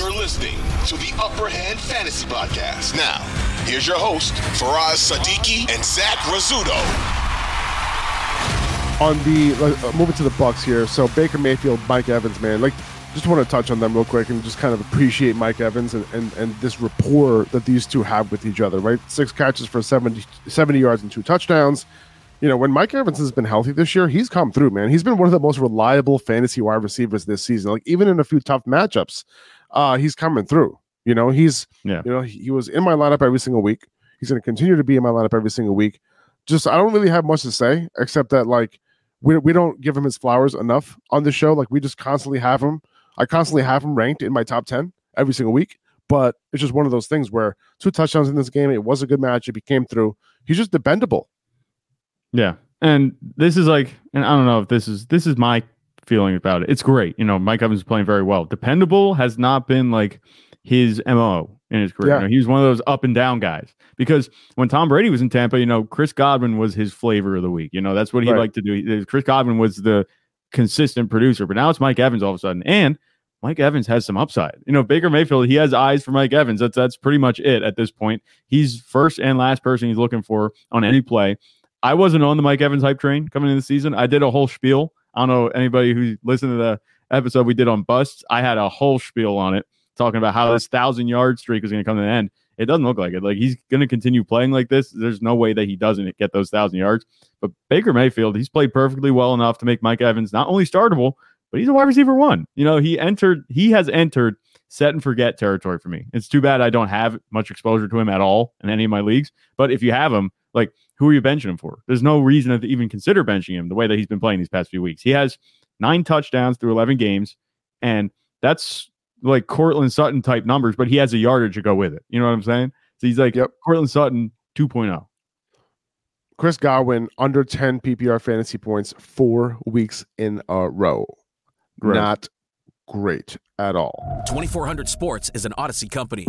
You're listening to the Upper Hand Fantasy Podcast. Now, here's your host, Faraz Siddiqi and Zach Rizzuto. On the uh, moving to the Bucks here, so Baker Mayfield, Mike Evans, man, like just want to touch on them real quick and just kind of appreciate Mike Evans and, and, and this rapport that these two have with each other, right? Six catches for 70, 70 yards and two touchdowns you know, when Mike Evans has been healthy this year, he's come through, man. He's been one of the most reliable fantasy wide receivers this season. Like even in a few tough matchups, uh, he's coming through. You know, he's yeah. You know, he, he was in my lineup every single week. He's going to continue to be in my lineup every single week. Just I don't really have much to say except that like we we don't give him his flowers enough on the show. Like we just constantly have him. I constantly have him ranked in my top ten every single week. But it's just one of those things where two touchdowns in this game. It was a good matchup. He came through. He's just dependable. Yeah. And this is like, and I don't know if this is this is my feeling about it. It's great. You know, Mike Evans is playing very well. Dependable has not been like his MO in his career. Yeah. You know, he was one of those up and down guys. Because when Tom Brady was in Tampa, you know, Chris Godwin was his flavor of the week. You know, that's what he right. liked to do. Uh, Chris Godwin was the consistent producer, but now it's Mike Evans all of a sudden. And Mike Evans has some upside. You know, Baker Mayfield, he has eyes for Mike Evans. That's that's pretty much it at this point. He's first and last person he's looking for on any play. I wasn't on the Mike Evans hype train coming into the season. I did a whole spiel. I don't know anybody who listened to the episode we did on busts. I had a whole spiel on it talking about how this thousand yard streak is going to come to an end. It doesn't look like it. Like he's going to continue playing like this. There's no way that he doesn't get those thousand yards. But Baker Mayfield, he's played perfectly well enough to make Mike Evans not only startable, but he's a wide receiver one. You know, he entered, he has entered set and forget territory for me. It's too bad I don't have much exposure to him at all in any of my leagues. But if you have him, like who are you benching him for? There's no reason to even consider benching him the way that he's been playing these past few weeks. He has nine touchdowns through 11 games, and that's like Courtland Sutton type numbers, but he has a yardage to go with it. You know what I'm saying? So he's like yep. Courtland Sutton 2.0. Chris Godwin under 10 PPR fantasy points four weeks in a row. Great. Not great at all. 2400 Sports is an Audacy company.